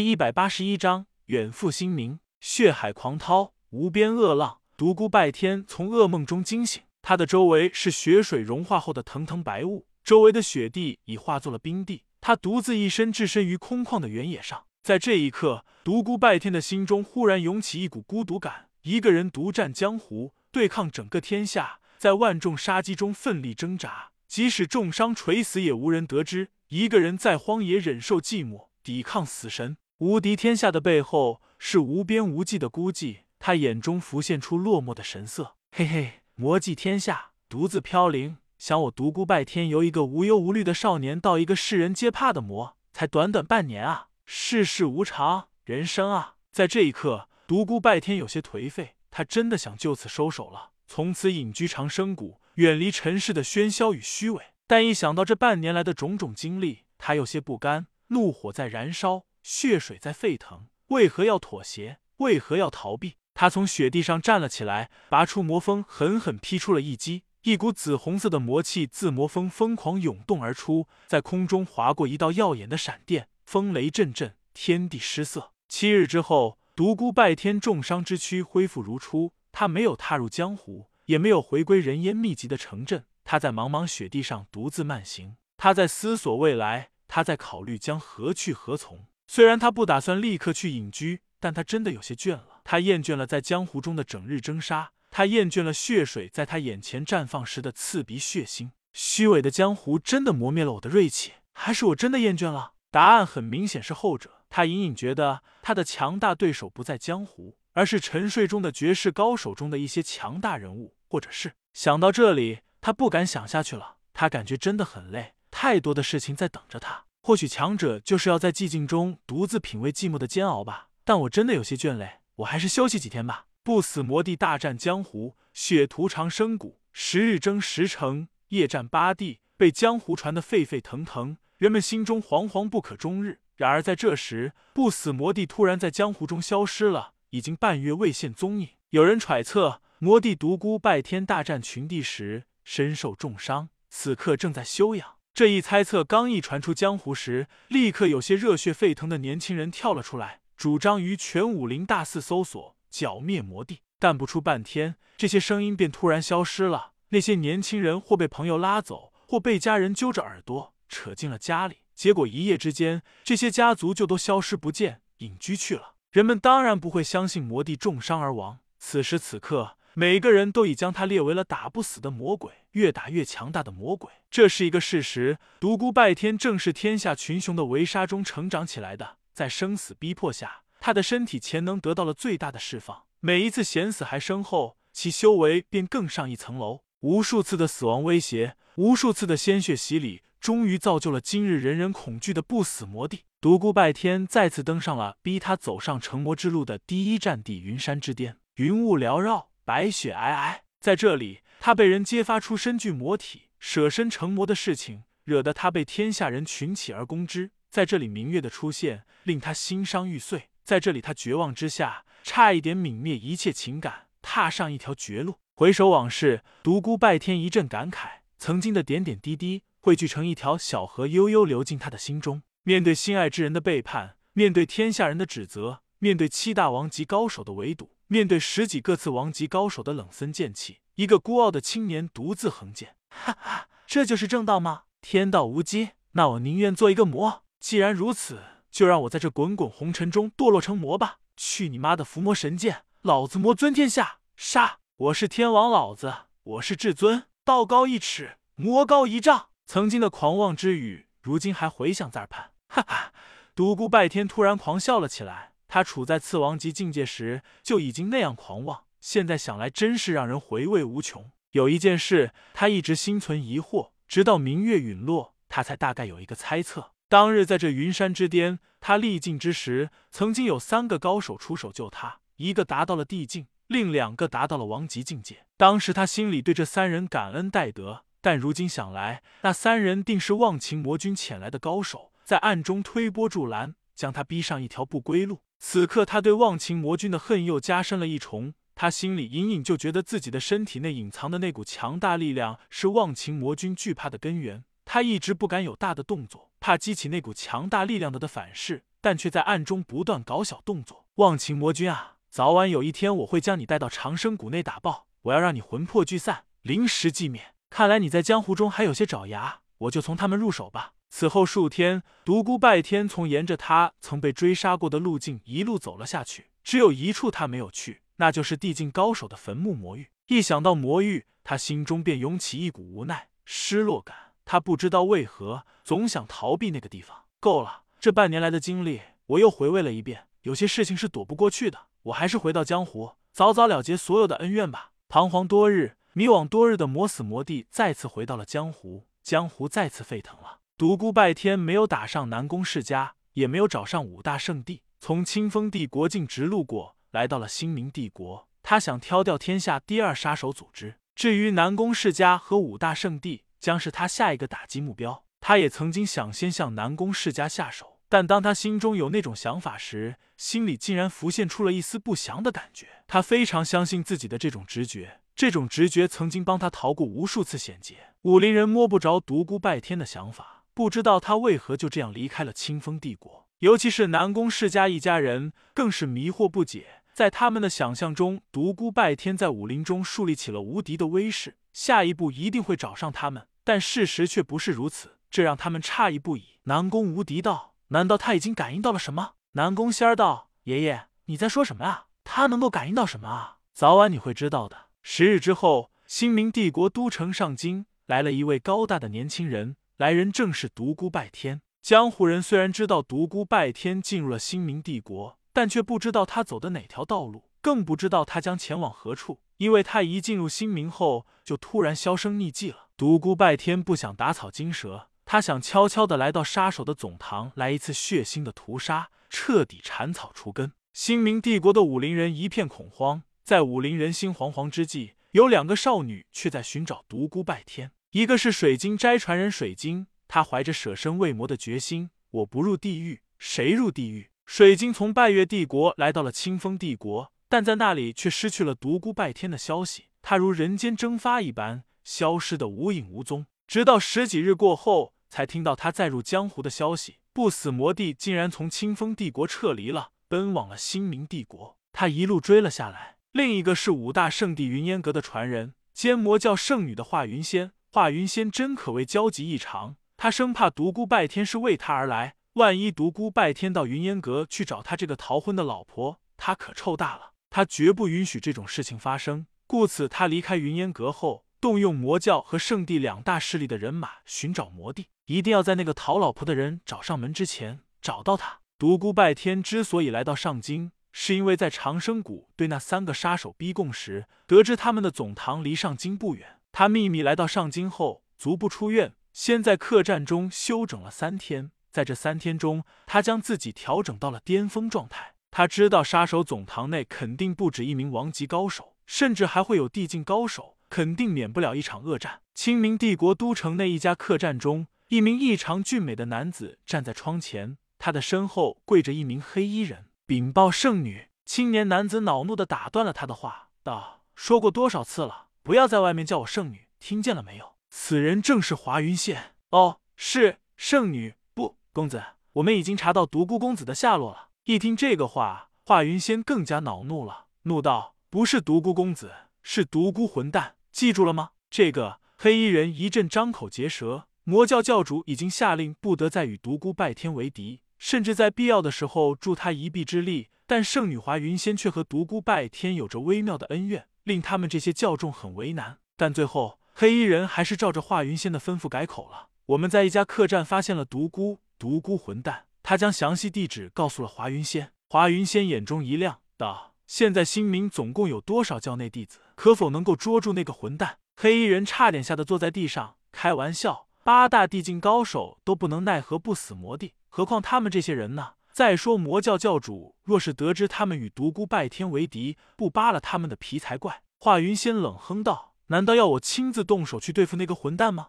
第一百八十一章远赴新明，血海狂涛，无边恶浪。独孤拜天从噩梦中惊醒，他的周围是雪水融化后的腾腾白雾，周围的雪地已化作了冰地。他独自一身置身于空旷的原野上，在这一刻，独孤拜天的心中忽然涌起一股孤独感。一个人独占江湖，对抗整个天下，在万众杀机中奋力挣扎，即使重伤垂死也无人得知。一个人在荒野忍受寂寞，抵抗死神。无敌天下的背后是无边无际的孤寂，他眼中浮现出落寞的神色。嘿嘿，魔迹天下，独自飘零，想我独孤拜天由一个无忧无虑的少年到一个世人皆怕的魔，才短短半年啊！世事无常，人生啊！在这一刻，独孤拜天有些颓废，他真的想就此收手了，从此隐居长生谷，远离尘世的喧嚣与虚伪。但一想到这半年来的种种经历，他有些不甘，怒火在燃烧。血水在沸腾，为何要妥协？为何要逃避？他从雪地上站了起来，拔出魔锋，狠狠劈出了一击。一股紫红色的魔气自魔锋疯狂涌动而出，在空中划过一道耀眼的闪电，风雷阵阵，天地失色。七日之后，独孤拜天重伤之躯恢复如初，他没有踏入江湖，也没有回归人烟密集的城镇，他在茫茫雪地上独自慢行，他在思索未来，他在考虑将何去何从。虽然他不打算立刻去隐居，但他真的有些倦了。他厌倦了在江湖中的整日征杀，他厌倦了血水在他眼前绽放时的刺鼻血腥。虚伪的江湖真的磨灭了我的锐气，还是我真的厌倦了？答案很明显是后者。他隐隐觉得他的强大对手不在江湖，而是沉睡中的绝世高手中的一些强大人物，或者是……想到这里，他不敢想下去了。他感觉真的很累，太多的事情在等着他。或许强者就是要在寂静中独自品味寂寞的煎熬吧。但我真的有些倦累，我还是休息几天吧。不死魔帝大战江湖，血屠长生谷，十日争十城，夜战八地，被江湖传得沸沸腾腾，人们心中惶惶不可终日。然而在这时，不死魔帝突然在江湖中消失了，已经半月未现踪影。有人揣测，魔帝独孤拜天大战群帝时身受重伤，此刻正在休养。这一猜测刚一传出江湖时，立刻有些热血沸腾的年轻人跳了出来，主张于全武林大肆搜索，剿灭魔帝。但不出半天，这些声音便突然消失了。那些年轻人或被朋友拉走，或被家人揪着耳朵扯进了家里，结果一夜之间，这些家族就都消失不见，隐居去了。人们当然不会相信魔帝重伤而亡。此时此刻。每个人都已将他列为了打不死的魔鬼，越打越强大的魔鬼，这是一个事实。独孤拜天正是天下群雄的围杀中成长起来的，在生死逼迫下，他的身体潜能得到了最大的释放。每一次险死还生后，其修为便更上一层楼。无数次的死亡威胁，无数次的鲜血洗礼，终于造就了今日人人恐惧的不死魔帝。独孤拜天再次登上了逼他走上成魔之路的第一战地——云山之巅。云雾缭绕。白雪皑皑，在这里，他被人揭发出身具魔体、舍身成魔的事情，惹得他被天下人群起而攻之。在这里，明月的出现令他心伤欲碎。在这里，他绝望之下，差一点泯灭一切情感，踏上一条绝路。回首往事，独孤拜天一阵感慨，曾经的点点滴滴汇聚成一条小河，悠悠流进他的心中。面对心爱之人的背叛，面对天下人的指责，面对七大王级高手的围堵。面对十几个次王级高手的冷森剑气，一个孤傲的青年独自横剑。哈哈，这就是正道吗？天道无畸，那我宁愿做一个魔。既然如此，就让我在这滚滚红尘中堕落成魔吧。去你妈的伏魔神剑！老子魔尊天下！杀！我是天王老子，我是至尊，道高一尺，魔高一丈。曾经的狂妄之语，如今还回响在耳畔。哈哈，独孤拜天突然狂笑了起来。他处在次王级境界时就已经那样狂妄，现在想来真是让人回味无穷。有一件事，他一直心存疑惑，直到明月陨落，他才大概有一个猜测。当日在这云山之巅，他历尽之时，曾经有三个高手出手救他，一个达到了地境，另两个达到了王级境界。当时他心里对这三人感恩戴德，但如今想来，那三人定是忘情魔君遣来的高手，在暗中推波助澜，将他逼上一条不归路。此刻，他对忘情魔君的恨又加深了一重。他心里隐隐就觉得自己的身体内隐藏的那股强大力量是忘情魔君惧怕的根源。他一直不敢有大的动作，怕激起那股强大力量的的反噬，但却在暗中不断搞小动作。忘情魔君啊，早晚有一天我会将你带到长生谷内打爆，我要让你魂魄聚散，临时寂灭。看来你在江湖中还有些爪牙，我就从他们入手吧。此后数天，独孤拜天从沿着他曾被追杀过的路径一路走了下去，只有一处他没有去，那就是地境高手的坟墓魔域。一想到魔域，他心中便涌起一股无奈、失落感。他不知道为何总想逃避那个地方。够了，这半年来的经历，我又回味了一遍。有些事情是躲不过去的，我还是回到江湖，早早了结所有的恩怨吧。彷徨多日、迷惘多日的魔死魔帝再次回到了江湖，江湖再次沸腾了。独孤拜天没有打上南宫世家，也没有找上五大圣地，从清风帝国境直路过来到了新明帝国。他想挑掉天下第二杀手组织。至于南宫世家和五大圣地，将是他下一个打击目标。他也曾经想先向南宫世家下手，但当他心中有那种想法时，心里竟然浮现出了一丝不祥的感觉。他非常相信自己的这种直觉，这种直觉曾经帮他逃过无数次险劫。武林人摸不着独孤拜天的想法，不知道他为何就这样离开了清风帝国。尤其是南宫世家一家人，更是迷惑不解。在他们的想象中，独孤拜天在武林中树立起了无敌的威势，下一步一定会找上他们。但事实却不是如此，这让他们诧异不已。南宫无敌道：“难道他已经感应到了什么？”南宫仙儿道：“爷爷，你在说什么啊？他能够感应到什么啊？早晚你会知道的。”十日之后，新明帝国都城上京来了一位高大的年轻人，来人正是独孤拜天。江湖人虽然知道独孤拜天进入了新明帝国，但却不知道他走的哪条道路，更不知道他将前往何处，因为他一进入新明后，就突然销声匿迹了。独孤拜天不想打草惊蛇，他想悄悄的来到杀手的总堂，来一次血腥的屠杀，彻底铲草除根。新明帝国的武林人一片恐慌，在武林人心惶惶之际，有两个少女却在寻找独孤拜天。一个是水晶斋传人水晶，她怀着舍身为魔的决心，我不入地狱，谁入地狱？水晶从拜月帝国来到了清风帝国，但在那里却失去了独孤拜天的消息，他如人间蒸发一般。消失的无影无踪，直到十几日过后，才听到他再入江湖的消息。不死魔帝竟然从清风帝国撤离了，奔往了新明帝国。他一路追了下来。另一个是五大圣地云烟阁的传人，兼魔教圣女的华云仙。华云仙真可谓焦急异常，他生怕独孤拜天是为他而来，万一独孤拜天到云烟阁去找他这个逃婚的老婆，他可臭大了。他绝不允许这种事情发生，故此他离开云烟阁后。动用魔教和圣地两大势力的人马寻找魔帝，一定要在那个讨老婆的人找上门之前找到他。独孤拜天之所以来到上京，是因为在长生谷对那三个杀手逼供时，得知他们的总堂离上京不远。他秘密来到上京后，足不出院，先在客栈中休整了三天。在这三天中，他将自己调整到了巅峰状态。他知道杀手总堂内肯定不止一名王级高手，甚至还会有地境高手。肯定免不了一场恶战。清明帝国都城内一家客栈中，一名异常俊美的男子站在窗前，他的身后跪着一名黑衣人禀报圣女。青年男子恼怒的打断了他的话，道：“说过多少次了，不要在外面叫我圣女，听见了没有？”此人正是华云县。哦，是圣女。公子，我们已经查到独孤公子的下落了。一听这个话，华云仙更加恼怒了，怒道：“不是独孤公子，是独孤混蛋！”记住了吗？这个黑衣人一阵张口结舌。魔教教主已经下令，不得再与独孤拜天为敌，甚至在必要的时候助他一臂之力。但圣女华云仙却和独孤拜天有着微妙的恩怨，令他们这些教众很为难。但最后，黑衣人还是照着华云仙的吩咐改口了。我们在一家客栈发现了独孤，独孤混蛋。他将详细地址告诉了华云仙。华云仙眼中一亮，道。现在新明总共有多少教内弟子？可否能够捉住那个混蛋？黑衣人差点吓得坐在地上。开玩笑，八大地境高手都不能奈何不死魔帝，何况他们这些人呢？再说魔教教主若是得知他们与独孤拜天为敌，不扒了他们的皮才怪。华云仙冷哼道：“难道要我亲自动手去对付那个混蛋吗？”